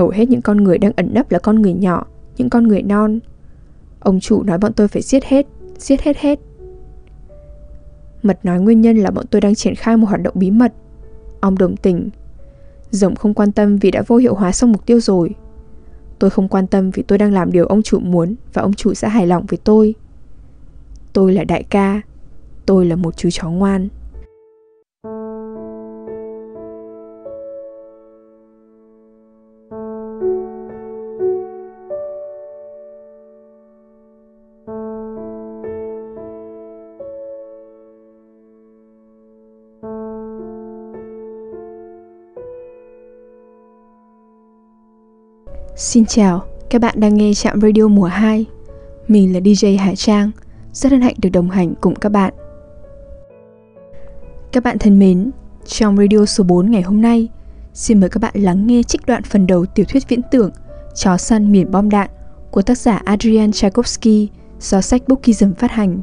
Hầu hết những con người đang ẩn nấp là con người nhỏ, những con người non. Ông chủ nói bọn tôi phải giết hết, giết hết hết. Mật nói nguyên nhân là bọn tôi đang triển khai một hoạt động bí mật. Ông đồng tình. Rồng không quan tâm vì đã vô hiệu hóa xong mục tiêu rồi. Tôi không quan tâm vì tôi đang làm điều ông chủ muốn và ông chủ sẽ hài lòng với tôi. Tôi là đại ca. Tôi là một chú chó ngoan. Xin chào, các bạn đang nghe Trạm Radio mùa 2 Mình là DJ Hải Trang Rất hân hạnh được đồng hành cùng các bạn Các bạn thân mến, trong radio số 4 ngày hôm nay Xin mời các bạn lắng nghe trích đoạn phần đầu tiểu thuyết viễn tưởng Chó săn miền bom đạn của tác giả Adrian Tchaikovsky do sách Bookism phát hành.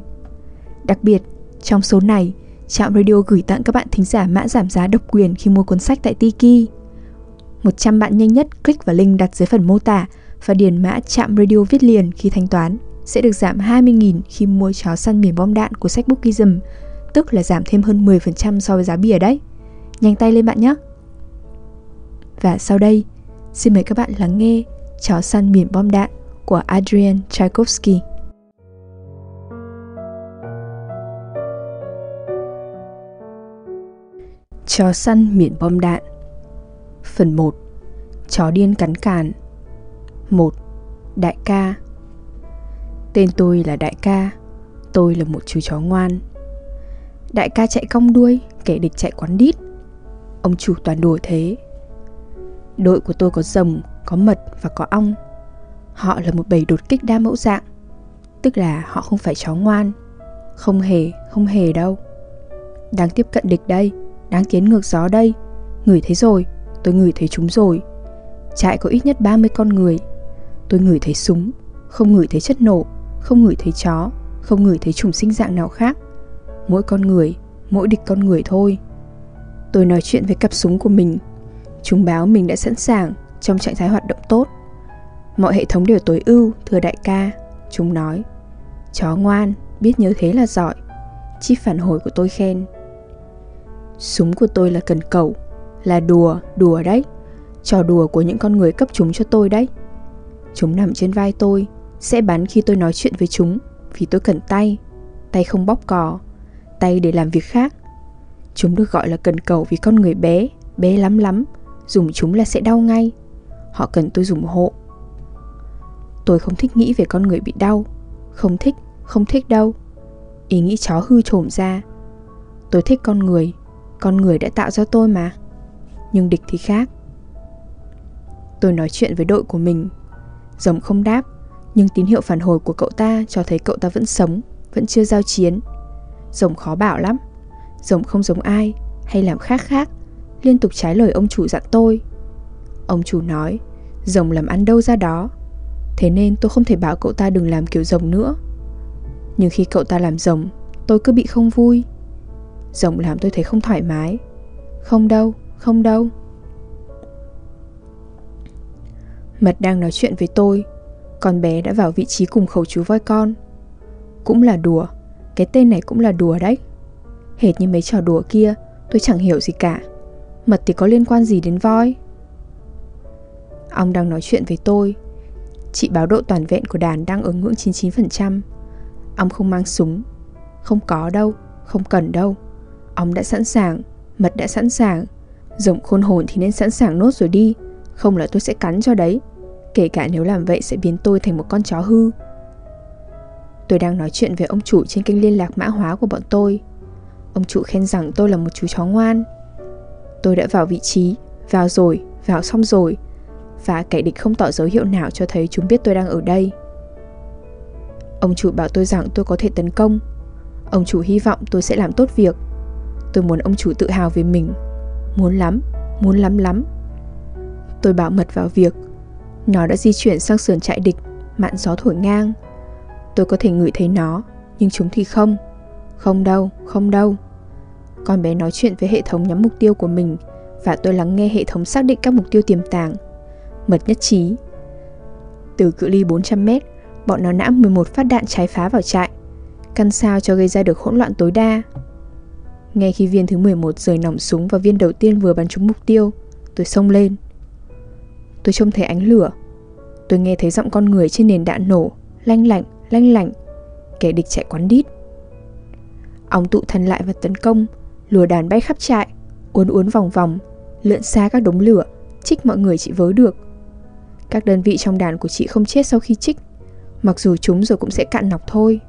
Đặc biệt, trong số này, Trạm Radio gửi tặng các bạn thính giả mã giảm giá độc quyền khi mua cuốn sách tại Tiki. 100 bạn nhanh nhất click vào link đặt dưới phần mô tả và điền mã chạm radio viết liền khi thanh toán sẽ được giảm 20.000 khi mua chó săn miền bom đạn của sách Bookism, tức là giảm thêm hơn 10% so với giá bìa đấy. Nhanh tay lên bạn nhé! Và sau đây, xin mời các bạn lắng nghe Chó săn miền bom đạn của Adrian Tchaikovsky. Chó săn miền bom đạn Phần 1 Chó điên cắn càn 1. Đại ca. Tên tôi là Đại ca Tôi là một chú chó ngoan. Đại ca chạy cong đuôi Kẻ địch chạy quán đít. Ông chủ toàn đùa thế. Đội của tôi có rồng, có mật và có ong. Họ là một bầy đột kích đa mẫu dạng. Tức là họ không phải chó ngoan. Không hề, không hề đâu. Đang tiếp cận địch đây Đang tiến ngược gió đây. Ngửi thấy rồi. Tôi ngửi thấy chúng rồi. Trại có ít nhất 30 con người. Tôi ngửi thấy súng, Không ngửi thấy chất nổ, Không ngửi thấy chó, Không ngửi thấy chủng sinh dạng nào khác. Mỗi con người, Mỗi địch con người thôi. Tôi nói chuyện với cặp súng của mình. Chúng báo mình đã sẵn sàng Trong trạng thái hoạt động tốt. Mọi hệ thống đều tối ưu, Thưa đại ca, Chúng nói. Chó ngoan, Biết nhớ thế là giỏi. Chi phản hồi của tôi khen. Súng của tôi là cần cầu là đùa, đùa đấy. Trò đùa của những con người cấp chúng cho tôi đấy. Chúng nằm trên vai tôi Sẽ bắn khi tôi nói chuyện với chúng Vì tôi cần tay. Tay không bóp cò Tay để làm việc khác. Chúng được gọi là cần cầu vì con người bé Bé lắm lắm Dùng chúng là sẽ đau ngay. Họ cần tôi dùng hộ. Tôi không thích nghĩ về con người bị đau. Không thích, không thích đâu. Ý nghĩ chó hư trổm ra. Tôi thích con người Con người đã tạo ra tôi mà nhưng địch thì khác. Tôi nói chuyện với đội của mình. Rồng không đáp, nhưng tín hiệu phản hồi của cậu ta cho thấy cậu ta vẫn sống, vẫn chưa giao chiến. Rồng khó bảo lắm. Rồng không giống ai, hay làm khác khác, liên tục trái lời ông chủ dặn tôi. Ông chủ nói, rồng làm ăn đâu ra đó. Thế nên tôi không thể bảo cậu ta đừng làm kiểu rồng nữa. Nhưng khi cậu ta làm rồng, tôi cứ bị không vui. Rồng làm tôi thấy không thoải mái. Không đâu, không đâu. Mật đang nói chuyện với tôi. Con bé đã vào vị trí cùng khẩu chú voi con. Cũng là đùa. Cái tên này cũng là đùa đấy. Hệt như mấy trò đùa kia, Tôi chẳng hiểu gì cả. Mật thì có liên quan gì đến voi? Ông đang nói chuyện với tôi. Chị báo độ toàn vẹn của đàn đang ở ngưỡng 99% Ông không mang súng. Không có đâu. Không cần đâu. Ông đã sẵn sàng. Mật đã sẵn sàng. Rồng khôn hồn thì nên sẵn sàng nốt rồi đi. Không là tôi sẽ cắn cho đấy. Kể cả nếu làm vậy sẽ biến tôi thành một con chó hư. Tôi đang nói chuyện với ông chủ trên kênh liên lạc mã hóa của bọn tôi. Ông chủ khen rằng tôi là một chú chó ngoan. Tôi đã vào vị trí Vào rồi, vào xong rồi Và kẻ địch không tỏ dấu hiệu nào cho thấy chúng biết tôi đang ở đây. Ông chủ bảo tôi rằng tôi có thể tấn công. Ông chủ hy vọng tôi sẽ làm tốt việc. Tôi muốn ông chủ tự hào về mình. Muốn lắm, muốn lắm lắm. Tôi bảo mật vào việc. Nó đã di chuyển sang sườn trại địch Mạn gió thổi ngang. Tôi có thể ngửi thấy nó Nhưng chúng thì không. Không đâu, không đâu. Con bé nói chuyện với hệ thống nhắm mục tiêu của mình Và tôi lắng nghe hệ thống xác định các mục tiêu tiềm tàng. Mật nhất trí. Từ cự ly 400 mét, bọn nó nã 11 phát đạn trái phá vào trại, căn sao cho gây ra được hỗn loạn tối đa. Ngay khi viên thứ 11 rời nòng súng và viên đầu tiên vừa bắn trúng mục tiêu, tôi xông lên. Tôi trông thấy ánh lửa. Tôi nghe thấy giọng con người trên nền đạn nổ, lanh lảnh, lanh lảnh. Kẻ địch chạy quán đít. Ông tụ thần lại và tấn công, lùa đàn bay khắp trại, uốn uốn vòng vòng, lượn xa các đống lửa, trích mọi người chị vớ được. Các đơn vị trong đàn của chị không chết sau khi trích, mặc dù chúng rồi cũng sẽ cạn nọc thôi.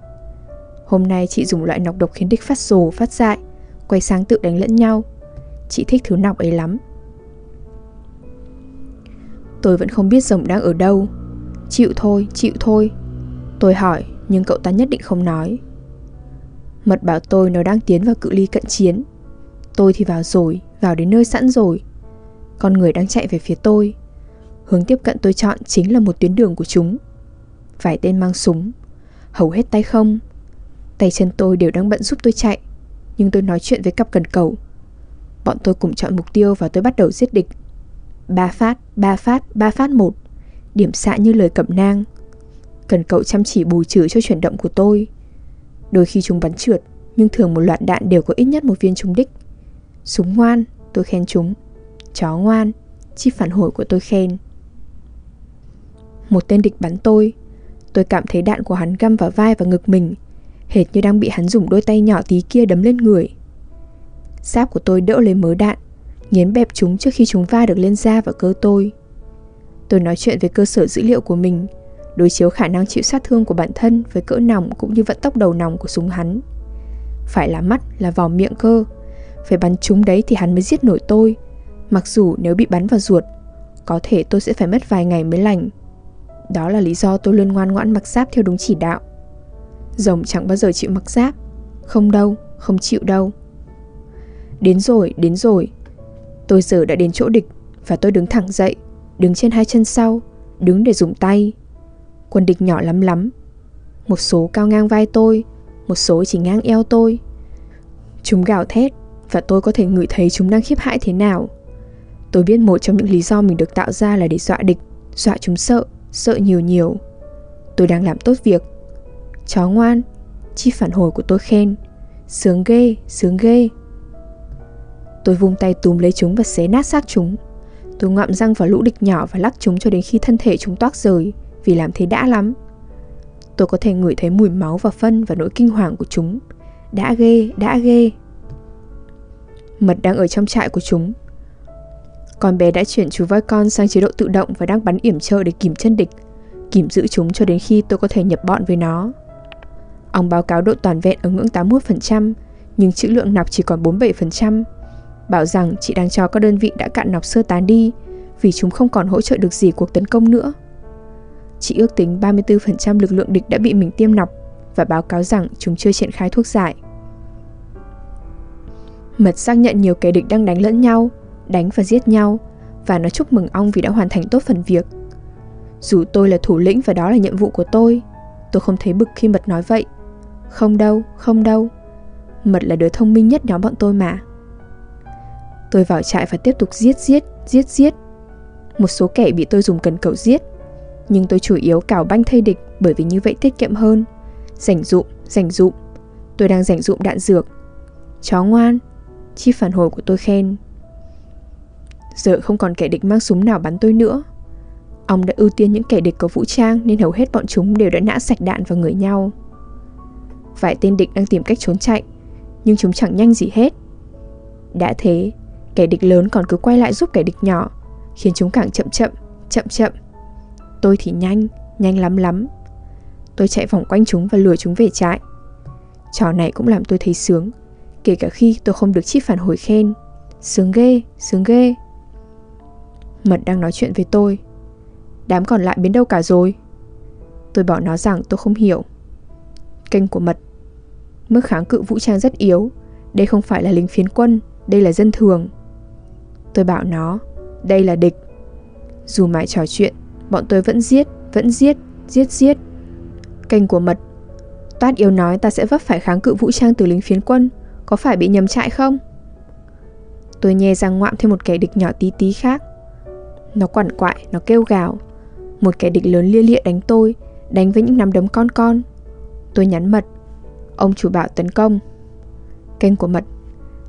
Hôm nay chị dùng loại nọc độc khiến địch phát rồ, phát dại, quay sang tự đánh lẫn nhau. Chị thích thứ nọc ấy lắm. Tôi vẫn không biết rồng đang ở đâu. Chịu thôi, chịu thôi. Tôi hỏi, nhưng cậu ta nhất định không nói. Mật bảo tôi nó đang tiến vào cự ly cận chiến. Tôi thì vào rồi, vào đến nơi sẵn rồi. Con người đang chạy về phía tôi. Hướng tiếp cận tôi chọn chính là một tuyến đường của chúng. Vài tên mang súng, hầu hết tay không. Tay chân tôi đều đang bận giúp tôi chạy, nhưng tôi nói chuyện với cặp cần cầu. Bọn tôi cùng chọn mục tiêu và tôi bắt đầu giết địch. Ba phát, ba phát, ba phát một. Điểm xạ như lời cẩm nang. Cần cậu chăm chỉ bù trừ cho chuyển động của tôi. Đôi khi chúng bắn trượt, nhưng thường một loạt đạn đều có ít nhất một viên trúng đích. Súng ngoan, tôi khen chúng. Chó ngoan, chi phản hồi của tôi khen. Một tên địch bắn tôi. Tôi cảm thấy đạn của hắn găm vào vai và ngực mình, hệt như đang bị hắn dùng đôi tay nhỏ tí kia đấm lên người. sáp của tôi đỡ lấy mớ đạn, nghiến bẹp chúng trước khi chúng va được lên da và cơ tôi. Tôi nói chuyện về cơ sở dữ liệu của mình, đối chiếu khả năng chịu sát thương của bản thân với cỡ nòng cũng như vận tốc đầu nòng của súng hắn. Phải là mắt, là vào miệng cơ. Phải bắn chúng đấy thì hắn mới giết nổi tôi. Mặc dù nếu bị bắn vào ruột, có thể tôi sẽ phải mất vài ngày mới lành. Đó là lý do tôi luôn ngoan ngoãn mặc giáp theo đúng chỉ đạo. Rồng chẳng bao giờ chịu mặc giáp. Không đâu, không chịu đâu. Đến rồi, đến rồi. Tôi giờ đã đến chỗ địch và tôi đứng thẳng dậy, đứng trên hai chân sau, đứng để dùng tay. Quân địch nhỏ lắm lắm. Một số cao ngang vai tôi, một số chỉ ngang eo tôi. Chúng gào thét và tôi có thể ngửi thấy chúng đang khiếp hãi thế nào. Tôi biết một trong những lý do mình được tạo ra là để dọa địch, dọa chúng sợ, sợ nhiều nhiều. Tôi đang làm tốt việc. Chó ngoan, chi phản hồi của tôi khen. Sướng ghê, sướng ghê. Tôi vung tay túm lấy chúng và xé nát xác chúng. Tôi ngoạm răng vào lũ địch nhỏ và lắc chúng cho đến khi thân thể chúng toác rời, vì làm thế đã lắm. Tôi có thể ngửi thấy mùi máu và phân và nỗi kinh hoàng của chúng. Đã ghê, đã ghê. Mật đang ở trong trại của chúng. Con bé đã chuyển chú voi con sang chế độ tự động và đang bắn yểm trợ để kìm chân địch, kìm giữ chúng cho đến khi tôi có thể nhập bọn với nó. Ông báo cáo độ toàn vẹn ở ngưỡng 81%, nhưng chữ lượng nọc chỉ còn 47%. Bảo rằng chị đang cho các đơn vị đã cạn nọc sơ tán đi vì chúng không còn hỗ trợ được gì cuộc tấn công nữa. Chị ước tính 34% lực lượng địch đã bị mình tiêm nọc và báo cáo rằng chúng chưa triển khai thuốc giải. Mật xác nhận nhiều kẻ địch đang đánh lẫn nhau, đánh và giết nhau và nó chúc mừng ông vì đã hoàn thành tốt phần việc. Dù tôi là thủ lĩnh và đó là nhiệm vụ của tôi, tôi không thấy bực khi Mật nói vậy. Không đâu, không đâu. Mật là đứa thông minh nhất nhóm bọn tôi mà. Tôi vào trại và tiếp tục giết giết, giết giết. Một số kẻ bị tôi dùng cần cẩu giết, nhưng tôi chủ yếu cào banh thay địch bởi vì như vậy tiết kiệm hơn. Rảnh dụm, rảnh dụm. Tôi đang rảnh dụm đạn dược. Chó ngoan, chi phản hồi của tôi khen. Giờ không còn kẻ địch mang súng nào bắn tôi nữa. Ông đã ưu tiên những kẻ địch có vũ trang nên hầu hết bọn chúng đều đã nã sạch đạn vào người nhau. Vài tên địch đang tìm cách trốn chạy, nhưng chúng chẳng nhanh gì hết. Đã thế, kẻ địch lớn còn cứ quay lại giúp kẻ địch nhỏ, khiến chúng càng chậm chậm, chậm chậm. Tôi thì nhanh, nhanh lắm lắm. Tôi chạy vòng quanh chúng và lùa chúng về trại. Trò này cũng làm tôi thấy sướng, kể cả khi tôi không được chip phản hồi khen. Sướng ghê, sướng ghê. Mật đang nói chuyện với tôi. Đám còn lại biến đâu cả rồi? Tôi bảo nó rằng tôi không hiểu. Kênh của Mật Mức kháng cự vũ trang rất yếu. Đây không phải là lính phiến quân Đây là dân thường. Tôi bảo nó Đây là địch. Dù mãi trò chuyện Bọn tôi vẫn giết Vẫn giết Giết giết. Kênh của Mật. Toát yếu nói ta sẽ vấp phải kháng cự vũ trang từ lính phiến quân Có phải bị nhầm trại không? Tôi nhè răng ngoạm thêm một kẻ địch nhỏ tí tí khác. Nó quằn quại, nó kêu gào. Một kẻ địch lớn lia lịa đánh tôi Đánh với những nắm đấm con con. Tôi nhắn mật. Ông chủ bảo tấn công. Kênh của mật.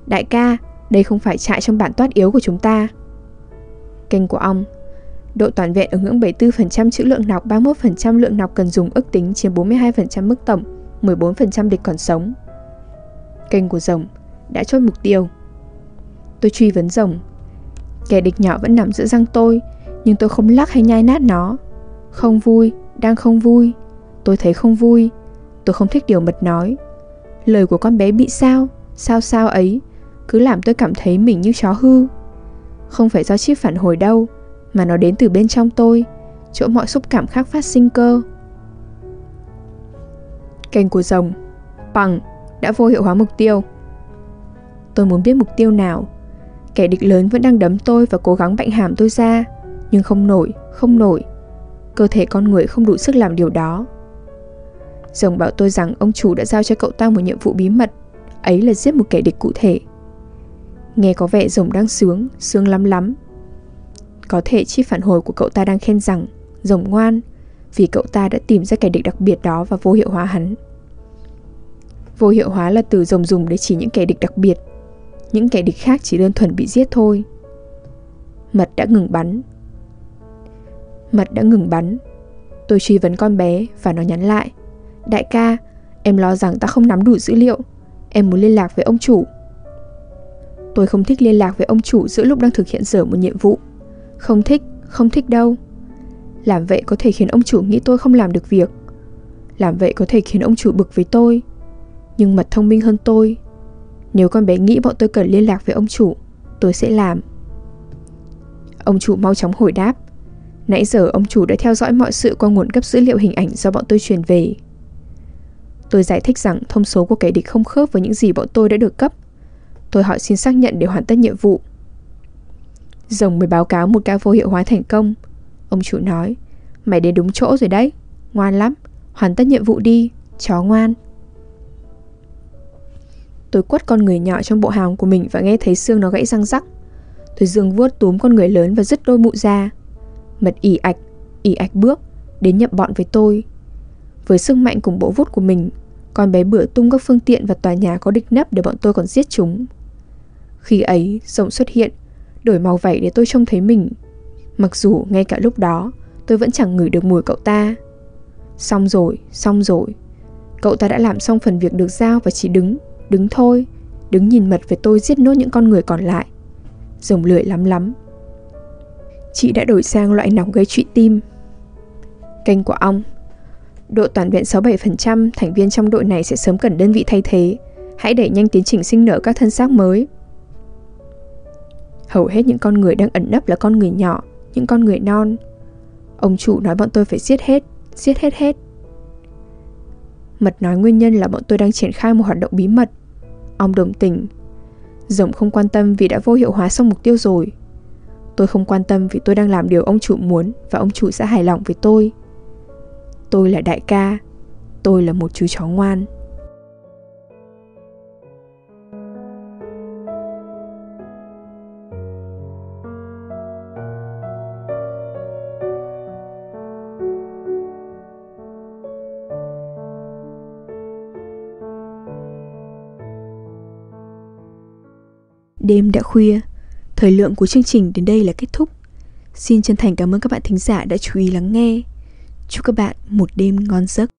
Đại ca, đây không phải trại trong bản toát yếu của chúng ta. Kênh của ông. Độ toàn vẹn ở ngưỡng 74% chữ lượng nọc 31% lượng nọc cần dùng ước tính chiếm 42% mức tổng 14% địch còn sống. Kênh của rồng Đã chốt mục tiêu. Tôi truy vấn rồng. Kẻ địch nhỏ vẫn nằm giữa răng tôi Nhưng tôi không lắc hay nhai nát nó. Không vui, đang không vui. Tôi thấy không vui. Tôi không thích điều mật nói. Lời của con bé bị sao Sao sao ấy Cứ làm tôi cảm thấy mình như chó hư. Không phải do chip phản hồi đâu Mà nó đến từ bên trong tôi Chỗ mọi xúc cảm khác phát sinh cơ. Kênh của rồng Bằng Đã vô hiệu hóa mục tiêu. Tôi muốn biết mục tiêu nào. Kẻ địch lớn vẫn đang đấm tôi và cố gắng bạnh hàm tôi ra Nhưng không nổi, không nổi. Cơ thể con người không đủ sức làm điều đó. Rồng bảo tôi rằng ông chủ đã giao cho cậu ta một nhiệm vụ bí mật Ấy là giết một kẻ địch cụ thể. Nghe có vẻ rồng đang sướng, sướng lắm lắm. Có thể chi phản hồi của cậu ta đang khen rằng Rồng ngoan Vì cậu ta đã tìm ra kẻ địch đặc biệt đó và vô hiệu hóa hắn. Vô hiệu hóa là từ rồng dùng để chỉ những kẻ địch đặc biệt những kẻ địch khác chỉ đơn thuần bị giết thôi. Mật đã ngừng bắn. Mật đã ngừng bắn. Tôi truy vấn con bé và nó nhắn lại. Đại ca, em lo rằng ta không nắm đủ dữ liệu. Em muốn liên lạc với ông chủ. Tôi không thích liên lạc với ông chủ giữa lúc đang thực hiện dở một nhiệm vụ. Không thích, không thích đâu. Làm vậy có thể khiến ông chủ nghĩ tôi không làm được việc. Làm vậy có thể khiến ông chủ bực với tôi. Nhưng mật thông minh hơn tôi. Nếu con bé nghĩ bọn tôi cần liên lạc với ông chủ Tôi sẽ làm. Ông chủ mau chóng hồi đáp. Nãy giờ ông chủ đã theo dõi mọi sự qua nguồn cấp dữ liệu hình ảnh do bọn tôi truyền về. Tôi giải thích rằng thông số của kẻ địch không khớp với những gì bọn tôi đã được cấp Tôi hỏi xin xác nhận để hoàn tất nhiệm vụ Rồng mới báo cáo một ca vô hiệu hóa thành công Ông chủ nói Mày đến đúng chỗ rồi đấy Ngoan lắm Hoàn tất nhiệm vụ đi Chó ngoan Tôi quất con người nhỏ trong bộ hàm của mình và nghe thấy xương nó gãy răng rắc. Tôi dương vuốt túm con người lớn và dứt đôi mụ ra. Mật ỉ ạch, ỉ ạch bước, đến nhập bọn với tôi. Với sức mạnh cùng bộ vút của mình, con bé bữa tung các phương tiện và tòa nhà có địch nấp để bọn tôi còn giết chúng. Khi ấy, rồng xuất hiện, đổi màu vảy để tôi trông thấy mình. Mặc dù ngay cả lúc đó, tôi vẫn chẳng ngửi được mùi cậu ta. Xong rồi, xong rồi. Cậu ta đã làm xong phần việc được giao và chỉ đứng Đứng thôi Đứng nhìn mật về tôi giết nốt những con người còn lại Rồng lười lắm lắm Chị đã đổi sang loại nóng gây trụy tim Kênh của ong Độ toàn vẹn 67% Thành viên trong đội này sẽ sớm cần đơn vị thay thế. Hãy đẩy nhanh tiến trình sinh nở các thân xác mới. Hầu hết những con người đang ẩn nấp là con người nhỏ, Những con người non. Ông chủ nói bọn tôi phải giết hết Giết hết hết. Mật nói nguyên nhân là bọn tôi đang triển khai một hoạt động bí mật. Ông đồng tình. Rồng không quan tâm vì đã vô hiệu hóa xong mục tiêu rồi. Tôi không quan tâm vì tôi đang làm điều ông chủ muốn Và ông chủ sẽ hài lòng với tôi. Tôi là đại ca Tôi là một chú chó ngoan Đêm đã khuya, thời lượng của chương trình đến đây là kết thúc. Xin chân thành cảm ơn các bạn thính giả đã chú ý lắng nghe. Chúc các bạn một đêm ngon giấc.